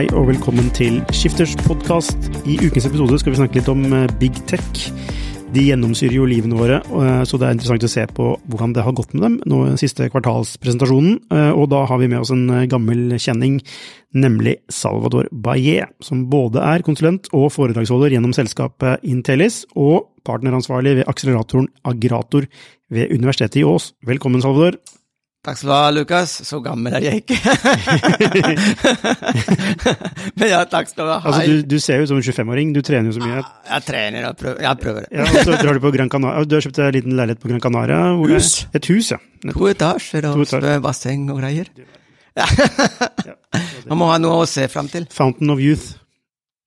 Hei og velkommen til Skifters podkast. I ukens episode skal vi snakke litt om eh, big tech. De gjennomsyrer jo livene våre, eh, så det er interessant å se på hvordan det har gått med dem nå siste kvartalspresentasjonen. Eh, og da har vi med oss en gammel kjenning, nemlig Salvador Baillé, som både er konsulent og foredragsholder gjennom selskapet Intelis, og partneransvarlig ved akseleratoren Agrator ved Universitetet i Ås. Velkommen, Salvador. Takk skal du ha, Lukas. Så gammel er jeg ikke. Men ja, takk skal du ha. Altså, du, du ser jo ut som en 25-åring, du trener jo så mye. Jeg trener og prøver. Jeg prøver. Ja, og så drar du på Gran Canaria. Du har kjøpt deg en liten leilighet på Gran Canaria. Hus. Det, et hus, ja. To etasjer og To etasjer. basseng og greier. Ja. Man må ha noe å se fram til. Fountain of Youth.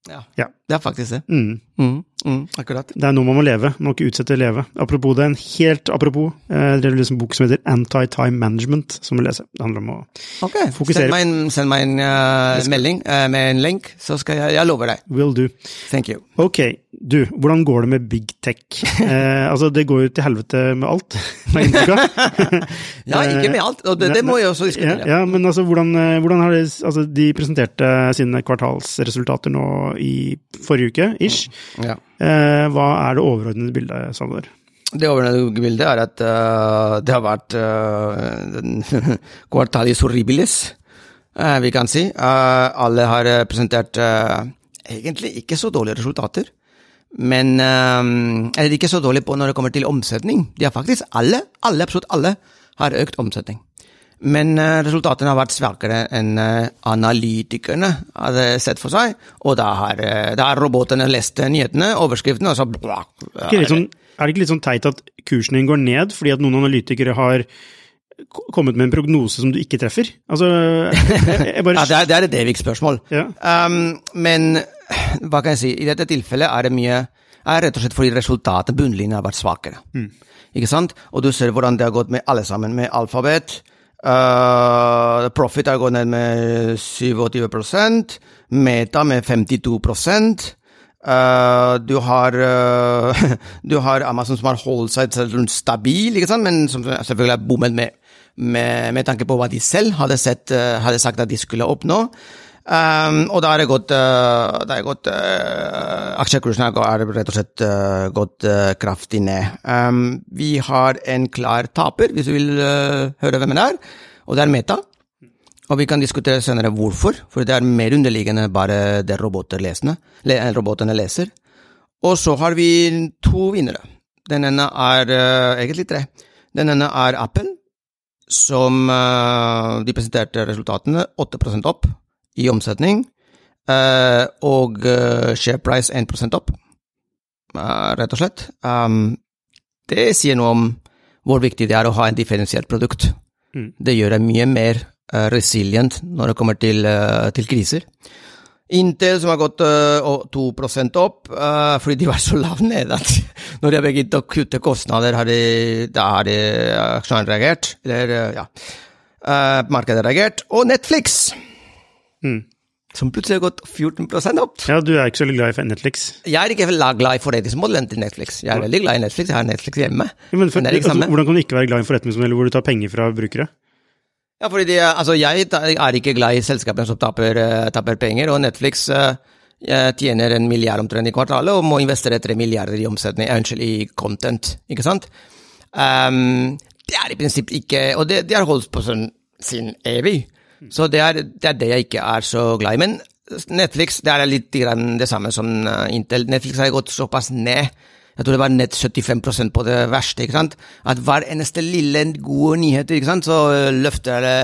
Ja, Ja. det er faktisk det. Mm. Mm, mm, akkurat. Det er nå man må leve, man må ikke utsette å leve. Apropos det, en helt apropos, eh, det er en bok som heter Anti-Time Management, som vi leser. Det handler om å okay. Fokusere. send meg en, send meg en uh, melding uh, med en link, så skal jeg Jeg lover deg. will do. Thank you. Ok, du, hvordan går det med big tech? Eh, altså, det går jo til helvete med alt, med inntrykk. Ja, ikke med alt, og det, det må jeg også Ja, diskutere. ja, men altså, hvordan, hvordan har det Altså, de presenterte sine kvartalsresultater nå i forrige uke, ish. Ja. Eh, hva er det overordnede bildet, Sander? Det overordnede bildet er at uh, det har vært uh, horribilis, uh, vi kan si. Uh, alle har presentert egentlig ikke så dårlige resultater. Men Eller ikke så dårlige på når det kommer til omsetning. De har faktisk alle, alle, absolutt alle, har økt omsetning. Men eh, resultatene har vært svakere enn eh, analytikerne hadde sett for seg. Og da har, eh, da har robotene lest nyhetene, overskriftene, og så blak, er, det sånn, er det ikke litt sånn teit at kursen din går ned fordi at noen analytikere har kommet med en prognose som du ikke treffer? Altså, jeg, bare Ja, det er, det et evig spørsmål. Ja. Um, men hva kan jeg si, i dette tilfellet er det mye er rett og slett fordi resultatet, bunnlinjen, har vært svakere. Ikke sant? Og du ser hvordan det har gått med alle sammen, med alfabet. Uh, profit har gått ned med 27% Meta med 52 Uh, du, har, uh, du har Amazon som har holdt seg stabil, ikke sant? men som selvfølgelig er bommet med, med, med tanke på hva de selv hadde, sett, uh, hadde sagt at de skulle oppnå. Um, og da har gått, uh, gått uh, Aksjekursen har rett og slett uh, gått uh, kraftig ned. Um, vi har en klar taper, hvis du vil uh, høre hvem det er, og det er Meta. Og vi kan diskutere senere hvorfor, for det er mer underliggende bare det roboter lesene, le, robotene leser. Og så har vi to vinnere. Den ene er eh, egentlig tre. Den ene er Apple, som eh, de presenterte resultatene 8 opp i omsetning, uh, og uh, share price 1 opp, uh, rett og slett. Um, det sier noe om hvor viktig det er å ha en differensiert produkt. Mm. Det gjør deg mye mer uh, resilient når det kommer til, eh, til kriser. Intel som har gått uh, å- 2 opp, uh, fordi de var så lavt nede at når de har begynt å kutte kostnader, har de, da har de aksjonærene reagert. Eller, eh, ja. Eh, markedet har reagert. Og Netflix, Mm. som plutselig har gått 14 opp. Ja, du er ikke så veldig glad i Netflix. Jeg er ikke glad i forretningsmodellen til Netflix. Jeg er veldig glad i Netflix, jeg har Netflix hjemme. Ja, men for, Men altså, hvordan kan du ikke være glad i en forretningsmodell hvor du tar penger fra brukere? Ja, fordi de, altså jeg er ikke glad i selskapene som taper, eh, taper penger, og Netflix eh, tjener en milliard omtrent i kvartalet og må investere tre milliarder i omsetning, eh, unnskyld, i content, ikke sant? Um, det er i prinsipp ikke Og det, det har holdt på sånn siden evig. Så det er, det er det jeg ikke er så glad i. Men Netflix det er litt det samme som uh, Intel. Netflix har gått såpass ned. Jeg tror det var nett 75% på det verste. ikke sant? At hver eneste lille gode nyheter, ikke sant, så løfter det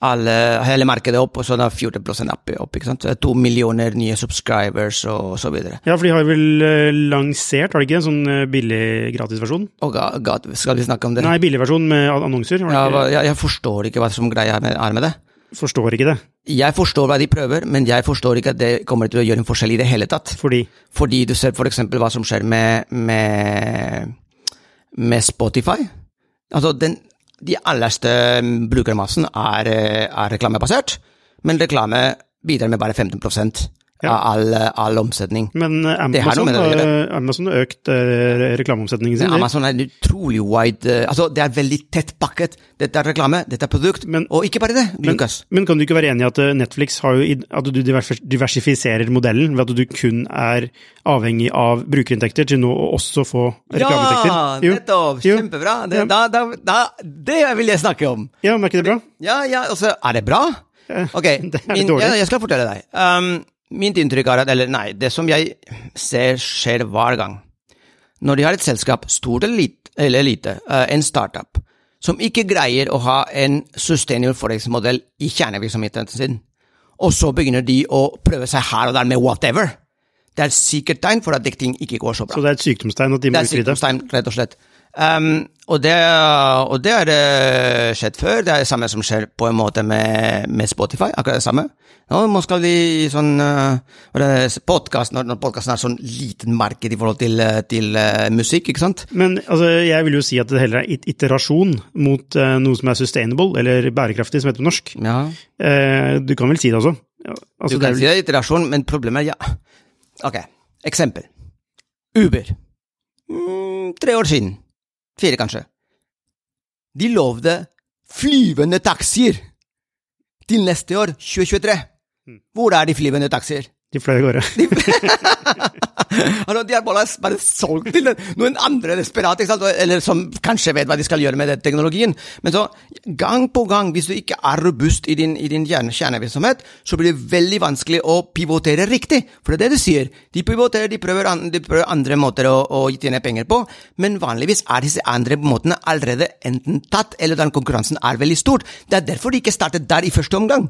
alle, hele markedet opp, og så da 14 opp, opp, ikke sant? To millioner nye subscribers og så videre. Ja, for de har vel uh, lansert, har de ikke, en sånn uh, billig gratisversjon? Oh God, skal vi snakke om det? Nei, billigversjon med annonser. Ja, jeg, jeg, forstår ikke hva som greia er med, er med det. Forstår ikke det. Jeg forstår hva de prøver, men jeg forstår ikke at det kommer til å gjøre en forskjell i det hele tatt. Fordi? Fordi du ser for eksempel hva som skjer med, med, med Spotify. Altså, den, de allerste brukermassen er, er reklamebasert, men reklame bidrar med bare 15 ja. av all, all, omsetning. Men uh, Amazon, har, Amazon har økt uh, reklameomsetningen sin? Amazon er utrolig wide Altså, det er veldig tett pakket. Dette er reklame, dette er produkt, men, og ikke bare det, Lukas. Men, men, kan du ikke være enig i at Netflix har jo at du diversifiserer modellen ved at du kun er avhengig av brukerinntekter til nå å også få reklameinntekter? Ja, nettopp! Kjempebra! Det, ja. da, da, da, det vil jeg snakke om. Ja, men er ikke det bra? Ja, ja, altså, er det bra? Ok, min, jeg, jeg skal fortelle deg. Um, Mitt inntrykk er at, eller nei, det som jeg ser skjer hver gang, når de har et selskap, stort eller lite, eller lite uh, en startup, som ikke greier å ha en sustainable forex-modell i kjernevirksomheten sin, og så begynner de å prøve seg her og der med whatever, det er et sikkert tegn for at ting ikke går så bra. Så det er et sykdomstegn at de må utvide? Det er et sykdomstegn, rett og slett. Um, og det, og det har uh, skjedd før. Det er det samme som skjer på en måte med, med Spotify. akkurat det samme. Nå skal vi i sånn uh, podcast, Når, når podkasten er sånn liten marked i forhold til, uh, til uh, musikk, ikke sant? Men altså, jeg vil jo si at det heller er iterasjon mot uh, noe som er sustainable, eller bærekraftig, som heter på norsk. Ja. du kan vel si det også? Altså, du kan det si det, iterasjon, men problemet er ja. Ok, eksempel. Uber. Mm, tre år siden Fire, kanskje. De lovde flyvende taxier til neste år, 2023. Hmm. Hvor er de flyvende taxier? De fløy av gårde. altså, de har bare, bare solgt til noen andre desperate, eller som kanskje vet hva de skal gjøre med den teknologien. Men så, gang på gang, hvis du ikke er robust i din, i din kjernevirksomhet, så blir det veldig vanskelig å pivotere riktig. For det er det du sier. De pivoterer, de prøver, an, de prøver andre måter å, å, tjene penger på, men vanligvis er disse andre måtene allerede enten tatt, eller den konkurransen er veldig stor. Det er derfor de ikke startet der i første omgang.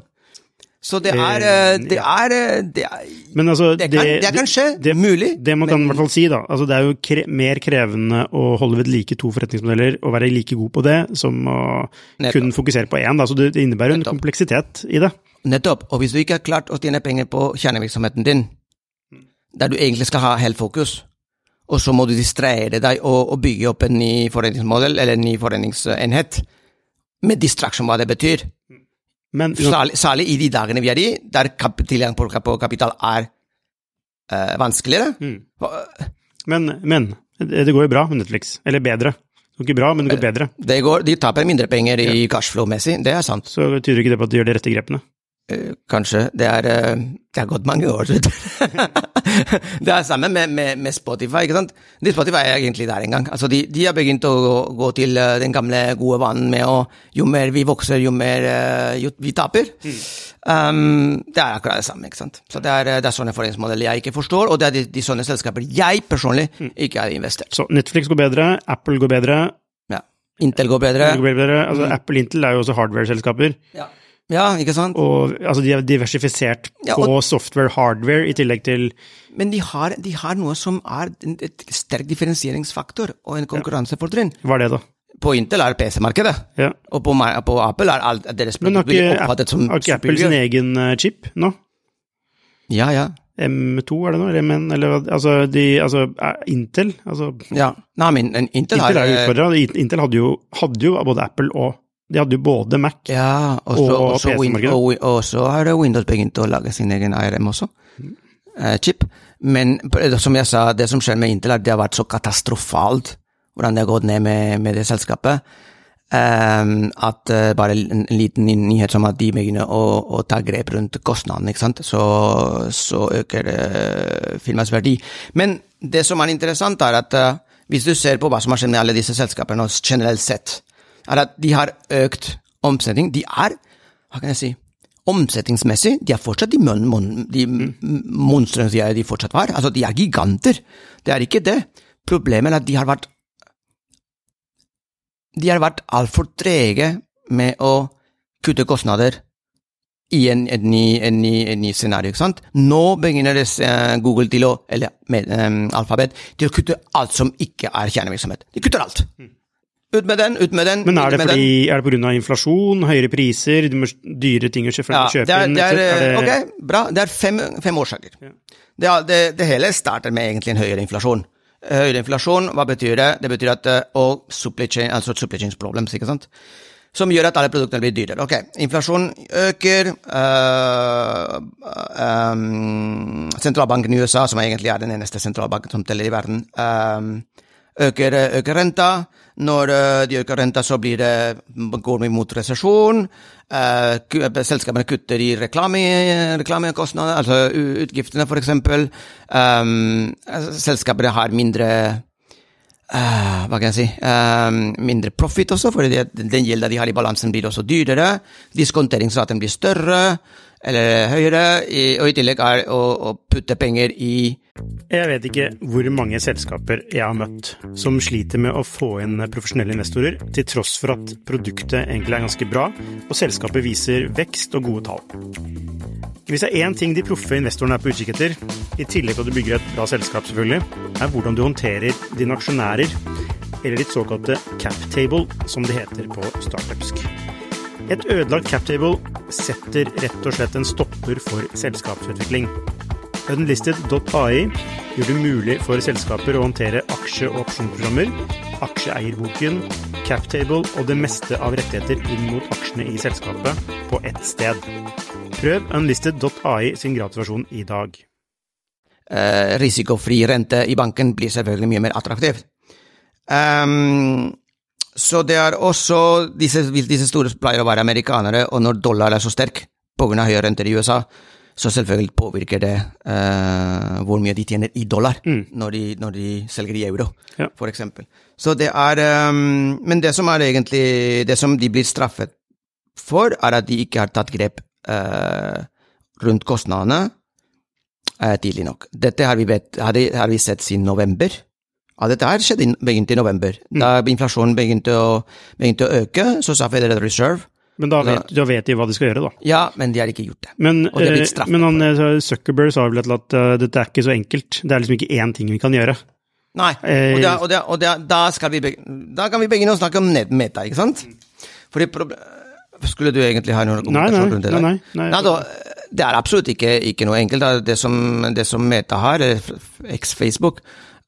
Så det er eh, Det er, eh, det er, Men altså, det, kan, det kan skje. Det, mulig. Det man kan i hvert fall si, da. Altså, det er jo kre mer krevende å holde ved like to forretningsmodeller og være like god på det, som å Nettopp. kun fokusere på én. Da. Så det, innebærer jo en kompleksitet i det. Nettopp. Og hvis du ikke har klart å tjene penger på kjernevirksomheten din, der du egentlig skal ha helt fokus, og så må du distrahere deg og, og bygge opp en ny forretningsmodell eller en ny forretningsenhet, med distraksjon, hva det betyr men, særlig, særlig, i de dagene vi er i, der tilgang på, på kapital er uh, vanskeligere. Mm. Men, men, det går jo bra med Netflix. Eller bedre. Det går ikke bra, men det går bedre. Det går, de taper mindre penger i ja. cashflow-messig, det er sant. Så tyder ikke det på at de gjør de rette grepene? Uh, kanskje. Det er, uh, det er gått mange år, du. det er samme med, med, med, Spotify. ikke sant? De Spotify er egentlig der en gang. Altså, de, de har begynt å gå, gå, til uh, den gamle, gode vanen med å jo mer vi vokser, jo mer jo, vi taper. Mm. Um, det er akkurat det samme. ikke sant? Så Det er, det er sånne forretningsmodeller jeg ikke forstår, og det er de, de sånne selskaper jeg personlig mm. ikke har investert. Så Netflix går bedre, Apple går bedre. Ja. Intel går bedre. Intel går bedre. Altså, mm. Apple Intel er jo også hardware-selskaper. Ja. Ja, ikke sant? Og altså, de er diversifisert ja, og, på software, hardware, i tillegg til Men de har, de har noe som er et sterk differensieringsfaktor og en konkurransefortrinn. Hva er det, da? På Intel er PC-markedet, ja. og på, på, Apple er alt deres Men har ikke, har ikke Apple sin egen uh, chip nå? Ja, ja. M2 er det nå, eller MN, eller altså, de, altså Intel, altså Ja, Nei, men Intel, Intel har er utfordra. Intel hadde jo, hadde jo både Apple og de hadde jo både Mac ja, også, og PC-markedet. Og, og, så har Windows begynt å lage sin egen ARM også. Mm. Eh, chip. Men som jeg sa, det som skjer med Intel, er at det har vært så katastrofalt hvordan det har gått ned med, med det selskapet. Um, at uh, bare en, en, liten nyhet som at de begynner å, å ta grep rundt kostnadene, ikke sant? Så, så øker uh, filmens verdi. Men det som er interessant, er at uh, hvis du ser på hva som har skjedd med alle disse selskapene generelt sett, er at de har økt omsetning. De er, hva kan jeg si, omsetningsmessig, de er fortsatt de, mon mon de monstrene de, de fortsatt var. Altså, de er giganter. Det er ikke det. Problemet er at de har vært De har vært altfor trege med å kutte kostnader i en, en, ny, en, ny, en ny scenario. ikke sant? Nå begynner det, uh, Google til å, eller med, um, Alphabet til å kutte alt som ikke er kjernevirksomhet. De kutter alt. Ut med den, ut med den. Men er det, fordi, er det på grunn av inflasjon, høyere priser, dyre ting å kjøpe, Ja, det er, det er? Er det- ok, bra. Det er fem, fem årsaker. Det, er- det, det hele starter med egentlig en høyere inflasjon. Høyere inflasjon, hva betyr det? Det betyr at eh, Og supply chain, altså supply chain problems, ikke sant? Som gjør at alle produktene blir dyrere. Ok, inflasjon øker. øh, øh, sentralbanken i USA, som egentlig er den eneste sentralbanken som teller i verden, øhm, øker, øker renta. Når øh, de øker renta, så det, går vi mot resesjon. Selskapene kutter i reklame, reklamekostnader, altså utgiftene, eksempel. Um, selskapene har mindre Eh, hva kan jeg si, mindre profit også, for den gjelda de har i balansen blir også dyrere. Diskonteringsraten blir større eller høyere, og i tillegg er å, å putte penger i Jeg vet ikke hvor mange selskaper jeg har møtt som sliter med å få inn profesjonelle investorer, til tross for at produktet egentlig er ganske bra, og selskapet viser vekst og gode tall. Hvis det er én ting de proffe investorene er på utkikk etter, i tillegg til at du bygger et bra selskap, selvfølgelig, er hvordan du håndterer dine aksjonærer, eller ditt såkalte cap table, som det heter på startupsk. Et ødelagt captable setter rett og slett en stopper for selskapsutvikling. Unlisted.ai gjør det mulig for selskaper å håndtere aksje- og opsjonsprogrammer, aksjeeierboken, captable og det meste av rettigheter inn mot aksjene i selskapet på ett sted. Prøv unlisted.ai sin gratisversjon i dag. eh, risikofri rente i banken blir selvfølgelig mye mer attraktivt. Ehm, så det er også disse, disse store pleier å være amerikanere, og når dollar er så sterk pga. høye renter i USA, så selvfølgelig påvirker det uh, hvor mye de tjener i dollar når, de, når de selger i euro, Ja. eksempel. Så det er um, Men det som er egentlig Det som de blir straffet for, er at de ikke har tatt grep uh, rundt kostnadene uh, tidlig nok. Dette har vi, vet, har, de, har vi sett siden november. Ja, dette her skjedde begynte i november. Da inflasjonen begynte å, begynte å øke, så sa Federal Reserve Men da vet, da vet de hva de skal gjøre, da. ja, men de har ikke gjort det. Men, Og det er blitt eh, straffet men han, eh, Zuckerberg sa vel et at eh, dette er ikke så enkelt. Det er liksom ikke én ting vi kan gjøre. Nei, og, da, og, da, og da, da, vi begynne, da kan vi begynne å snakke om meta, ikke sant? Fordi Skulle du egentlig ha noen Nei, nei, kommunikasjon rundt det? nei, nei. nei, nei. da, det er absolutt ikke, ikke noe enkelt. Det som, det som Meta har, eks-Facebook,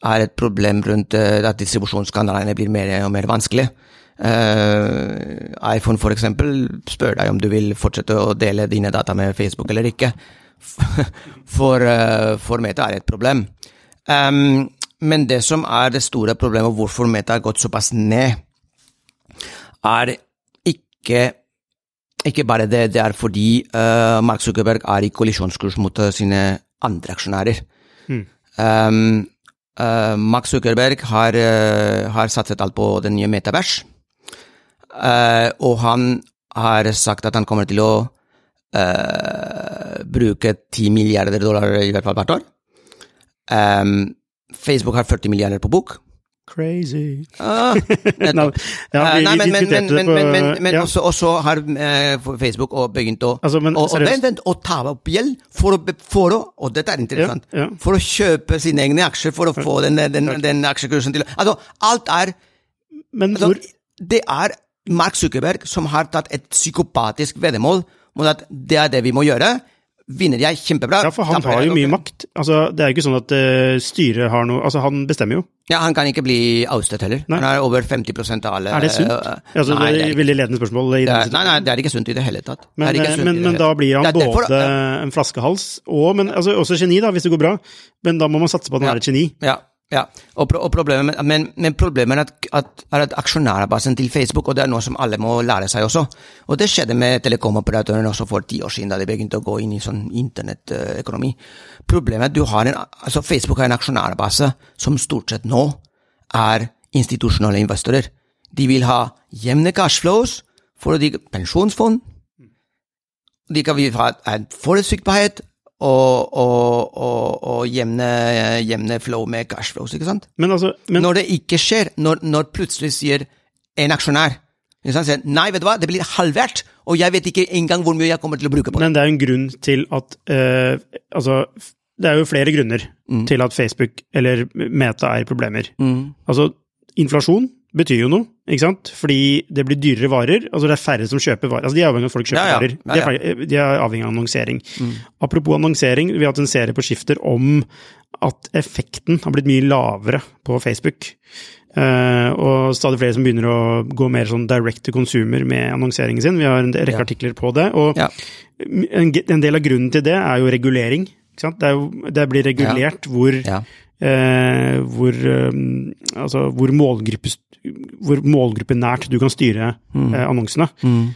er et problem rundt eh, at distribusjonskanalene blir mer og mer vanskelig. Uh, iPhone eksempel spør deg om du vil fortsette å dele dine data med Facebook eller ikke. For, uh, for Meta er et problem. Um, men det som er det store problemet, og hvorfor Meta har gått såpass ned, er ikke ikke bare det, det er fordi uh, Mark Zuckerberg er i kollisjonskurs mot sine andre aksjonærer. Um, eh, Max Zuckerberg har, uh, har satset alt på den nye metavers. Uh, og han har sagt at han kommer til å eh, bruke 10 milliarder dollar i hvert fall hvert år. Um, Facebook har 40 milliarder på bok. Crazy. Ah, nettopp. Ja, vi, nei, men, men, men, men, på men, men, men ja. også, også har eh, Facebook begynt å Altså, men og, og, vent, vent, ta opp gjeld for å, for å Og dette er interessant. Ja. For å kjøpe sine egne aksjer, for å få den, den, den aksjekursen til Altså, alt er Men altså, Det er Mark Zuckerberg som har tatt et psykopatisk veddemål mot at det er det vi må gjøre. Vinner jeg, kjempebra. ja, for han har jo mye makt. Altså, det er jo ikke sånn at uh, styret har noe Altså, han bestemmer jo. Ja, Han kan ikke bli oustet heller. Nei. Han er over 50 av alle Er det sunt? Uh, Altså, nei, det er veldig ledende spørsmål. I Det er, nei, nei, det er ikke sunt i det hele tatt. Det Men, eh, men, men da blir han er derfor- både en flaskehals og men, altså, også geni, da, hvis det går bra. Men da må man satse på at han Ja. er et geni. Ja, ja. Og, pro og problemet, men, men problemet er at, at, at aksjonærbasen til Facebook, og det er noe som alle må lære seg også, og det skjedde med telekomoperatørene også for ti år siden, da de begynte å gå inn i sånn internettøkonomi. Problemet er at du har en, altså Facebook har en aksjonærbase som stort sett nå er institusjonale investorer. De vil ha jevne cashflows for de pensjonsfond. De kan vil ha en forutsigbarhet og, og, og, og jevne, jevne flow med cashflows, ikke sant? Men altså men, Når det ikke skjer, når, når plutselig sier en aksjonær sier, Nei, vet du hva, det blir halvert, og jeg vet ikke engang hvor mye jeg kommer til å bruke på det. Men det er jo en grunn til at uh, Altså, det er jo flere grunner Mm. til at Facebook eller Meta er problemer. problemer. Altså, inflasjon betyr jo noe, ikke sant? Fordi det blir dyrere varer. Altså, det er færre som kjøper varer. Altså, de er avhengig av at folk kjøper Ja, ja. varer. De, er, ferdig- de er avhengig av annonsering. Apropos annonsering, vi har hatt en serie på Skifter om at effekten har blitt mye lavere på Facebook. Uh, og stadig flere som begynner å gå mer sånn direct to consumer med annonseringen sin. Vi har en rekke Ja. artikler på det. og en, en del av grunnen til det er jo regulering. Ikke sant? Det, jo, det blir regulert hvor, eh, hvor, eh, altså, hvor, målgruppe, hvor målgruppenært du kan styre Mm. eh, annonsene.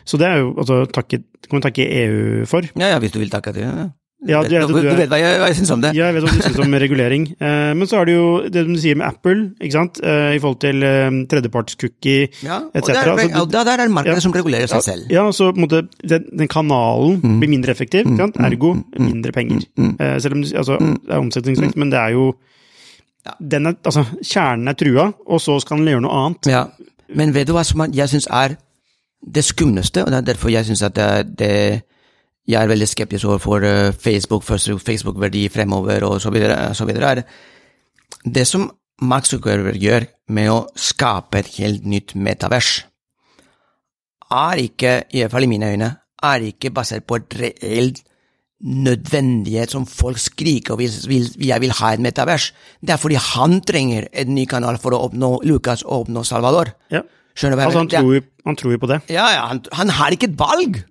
Så det er jo altså, takket, kan man takke EU for. ja, ja, hvis du vil takke det. Ja. Ja, du, du- vet, du- du, vet hva jeg, hva jeg syns om det. Ja, jeg vet hva du syns om regulering. Eh, men så har du jo det du sier med Apple, ikke sant? Eh, i forhold til eh, tredjepartscookie Ja, etc. der, Altså, og der, er markedet Ja. som regulerer seg selv. Ja, så måte, den, den kanalen Mm. blir mindre effektiv, ikke sant? ergo mindre penger. Eh, selv om du- altså, Mm. det er omsetningsvekt, men det er jo den er, altså, Kjernen er trua, og så skal den gjøre noe annet. Ja, men vet du hva som jeg syns er det skumleste, og det er derfor jeg syns at det, det jeg er veldig skeptisk overfor eh, Facebook, Facebook-verdi fremover og så videre, så videre, er det som Mark Zuckerberg gjør med å skape et helt nytt metavers, er ikke, i hvert fall i mine øyne, er ikke basert på et reelt nødvendighet som folk skriker og vil, jeg vil ha et metavers. Det er fordi han trenger en ny kanal for å oppnå Lucas og oppnå Salvador. Ja. Skjønner du hva jeg Altså, han mener? tror, jo, han tror jo på det. Ja, ja, han, han har ikke et valg.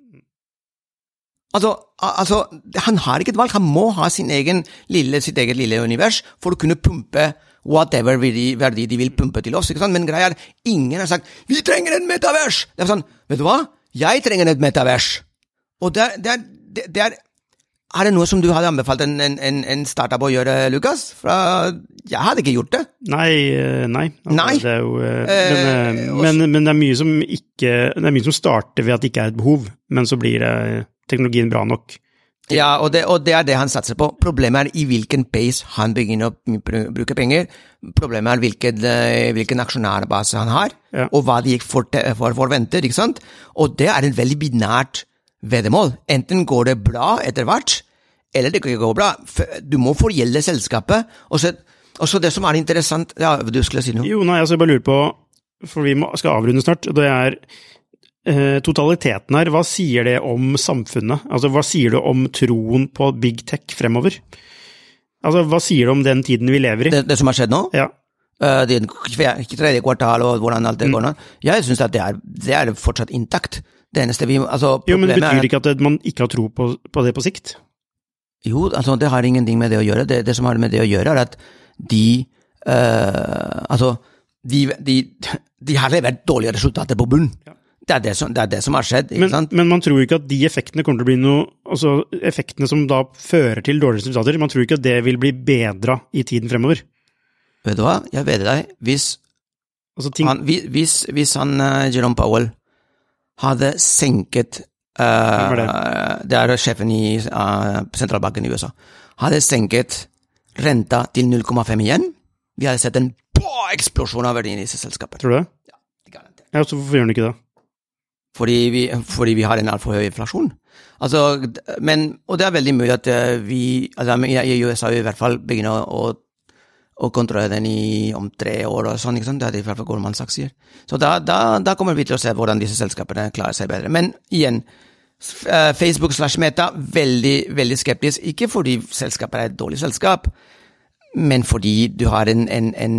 Altså, altså, han har ikke et valg. Han må ha sin egen lille, sitt eget lille univers for å kunne pumpe whatever verdi, de vil pumpe til oss. ikke sant? Men greia er, ingen har sagt 'vi trenger en metavers'. Det er sånn, vet du hva? Jeg trenger et metavers. Og det er, det er, det er er det noe som du hadde anbefalt en, en, en, startup å gjøre, Lukas? For jeg hadde ikke gjort det. Nei, eh, nei. Altså, Nei. Det jo, eh, Eh, men, eh, men, men det er mye som ikke Det er mye som starter ved at det ikke er et behov, men så blir det teknologien bra nok. Ja, og det, og det er det han satser på. Problemet er i hvilken pace han begynner å bruke penger. Problemet er hvilken, hvilken aksjonærbase han har, Ja. og hva de for, for, forventer. ikke sant? Og det er en veldig binært veddemål. Enten går det bra etter hvert, eller det kan ikke gå bra. Du må forgjelde selskapet. Og så, og så det som er interessant Ja, du skulle si noe? Jo, nei, altså jeg bare lurer på, for vi må, skal avrunde snart, det er eh, totaliteten her. Hva sier det om samfunnet? Altså, hva sier det om troen på big tech fremover? Altså, hva sier det om den tiden vi lever i? Det, det som har skjedd nå? Ja. Uh, det tredje kvartal og hvordan alt det går nå. Jeg syns at det er, det er fortsatt intakt. Det eneste vi altså, Jo, men betyr det ikke at man ikke har tro på, på det på sikt? Jo, altså det har ingenting med det å gjøre. Det, det som har med det å gjøre, er at de eh, Altså, de, de, de har levert dårlige resultater på bunn. Det, er det, som, det er det som har skjedd. ikke Men, sant? men man tror ikke at de effektene kommer til å bli noe Altså effektene som da fører til dårlige resultater, man tror ikke at det vil bli bedra i tiden fremover. Vet du hva, jeg vedder deg, hvis Altså ting han, hvis, hvis han uh, Jerome Powell hadde senket uh, det? det? er sjefen i uh, sentralbanken i USA. Hadde senket renta til 0,5 igjen, vi hadde sett en eksplosjon av verdien i disse selskapene. Tror du det? Ja, så hvorfor gjør den ikke det? Fordi vi, fordi vi har en altfor høy inflasjon. Altså, men, og det er veldig mulig at eh, vi altså, i USA i hvert fall begynner å, å kontrollere den i om tre år og sånn, ikke sant? Det er i hvert fall Goldman sier. Så da, da, da kommer vi til å se hvordan disse selskapene klarer seg bedre. Men igjen, eh, Facebook slash Meta, veldig, veldig skeptisk. Ikke fordi selskapet er et dårlig selskap, men fordi du har en, en, en,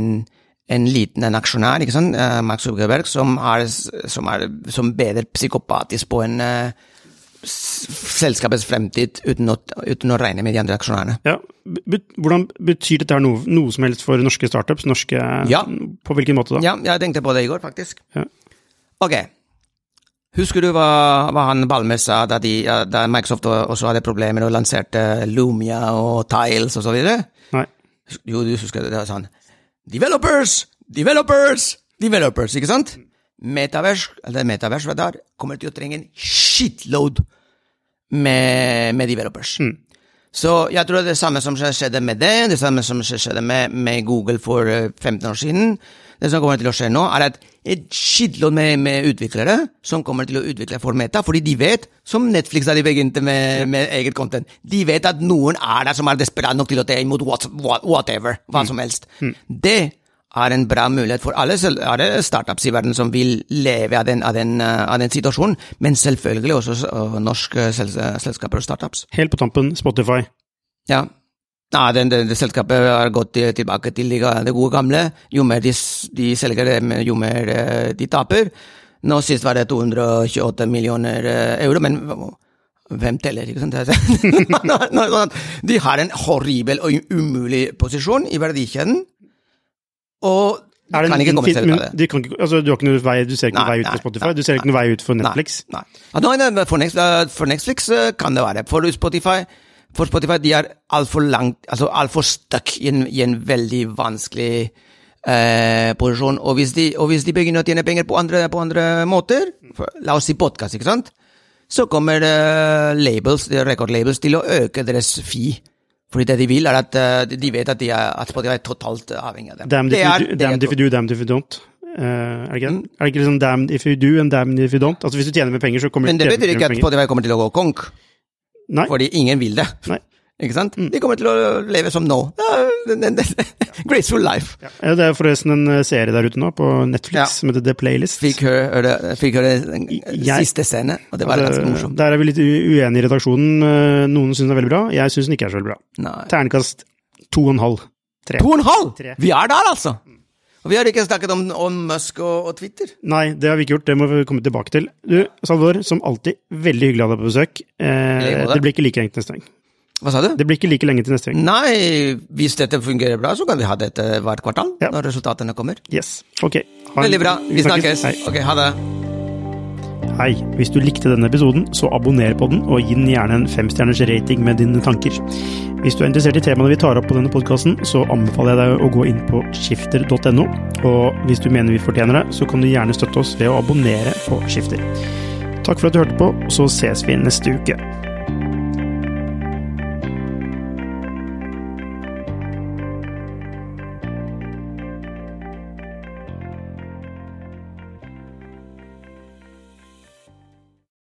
en liten en aksjonær, ikke sant, Max Mark Zuckerberg, som, er, som, er, som bedre psykopatisk på en eh, selskapets fremtid uten å, uten å regne med de andre aksjonærene. Ja, hvordan Betyr dette noe, noe som helst for norske startups? Norske, Ja. På hvilken måte da? Ja, jeg tenkte på det i går, faktisk. Ja. Ok. Husker du hva, hva han Balme sa da, de, da Microsoft også hadde problemer og lanserte Lumia og Tiles og så videre? Nei. Jo, du husker det, det var sånn Developers! Developers! Developers, ikke sant? Metavers, eller Metavers, hva det er, kommer til å trenge en shitload med, med developers. Så jeg tror det er det samme som skjedde med det, det samme som skjedde med, med Google for eh, 15 år siden. Det som kommer til å skje nå, er at et skittlån med, med utviklere som kommer til å utvikle for Meta, fordi de vet, som Netflix da de begynte med, med eget content, de vet at noen er der som er desperat nok til å ta imot what, what, whatever, hva som helst. Det er en bra mulighet for alle, alle startups i verden som vil leve av den, av den, eh, av den situasjonen, men selvfølgelig også eh, norske sel- selskaper og startups. Helt på tampen, Spotify. Ja. Nei, det, det, det selskapet har gått tilbake til de det gode gamle. Jo mer de, de selger, jo mer eh, de taper. Nå sist var det 228 millioner eh, euro, men hvem teller, ikke sant? De har en horribel og umulig posisjon i verdikjeden, og Er det kan ikke komme fin- seg ut av det. Du, kan ikke, altså, du, har ikke noe vei, du ser ikke noen vei ut på Spotify? nei, Du ser ikke noen vei ut for Netflix? Nei. nei. For, Netflix, for Netflix eh, kan det være. For Spotify, for Spotify de er altfor langt, altså altfor stuck i en, i en veldig vanskelig eh, posisjon. Og hvis, de, og hvis de begynner å tjene penger på andre, på andre måter, for, la oss si podkast, ikke sant, så kommer eh, labels, rekordlabels til å øke deres fee. Fordi det de vil, er at eh, de vet at, de er, at Spotify er totalt avhengig av dem. Damned if, er- you, det damned if you do, damned if you don't. Uh, er, det ikke, mm. er det ikke liksom damned if you do and damned if you don't? Altså Hvis du tjener med penger, så kommer Men du det til å betyr ikke at. Spotify kommer til å gå konk. Nei. Fordi ingen vil det. Nei. Ikke sant? De kommer til å leve som nå. Ja, Graceful life. Ja, det er forresten en eh, serie der ute nå, på Netflix, Ja. som heter The Playlist. Fikk høre, fikk høre den siste scene, og det var Altså, ganske morsomt. Der er vi litt uenige i redaksjonen. Eh, Noen syns den er veldig bra, jeg syns den ikke er så veldig bra. Nei. Ternekast to og en halv. Tre. To og en halv! Tre. Vi er der, altså! Og vi har ikke snakket om, om Musk og, og Twitter. Nei, det har vi ikke gjort, det må vi komme tilbake til. Du, Salvor, som alltid, veldig hyggelig å ha deg på besøk. Eh, det blir ikke like engt neste gang. Hva sa du? Det blir ikke like lenge til neste uke. Nei, hvis dette fungerer bra, så kan vi ha dette hvert kvartal, Ja. når resultatene kommer. Yes, ok. Ha Veldig bra. Vi snakkes. Hei. Ok, ha det. Hei, hvis du likte denne episoden, så abonner på den, og gi den gjerne en femstjerners rating med dine tanker. Hvis du er interessert i temaene vi tar opp på denne podkasten, så anbefaler jeg deg å gå inn på skifter.no, og hvis du mener vi fortjener det, så kan du gjerne støtte oss ved å abonnere på Skifter. Takk for at du hørte på, så ses vi neste uke.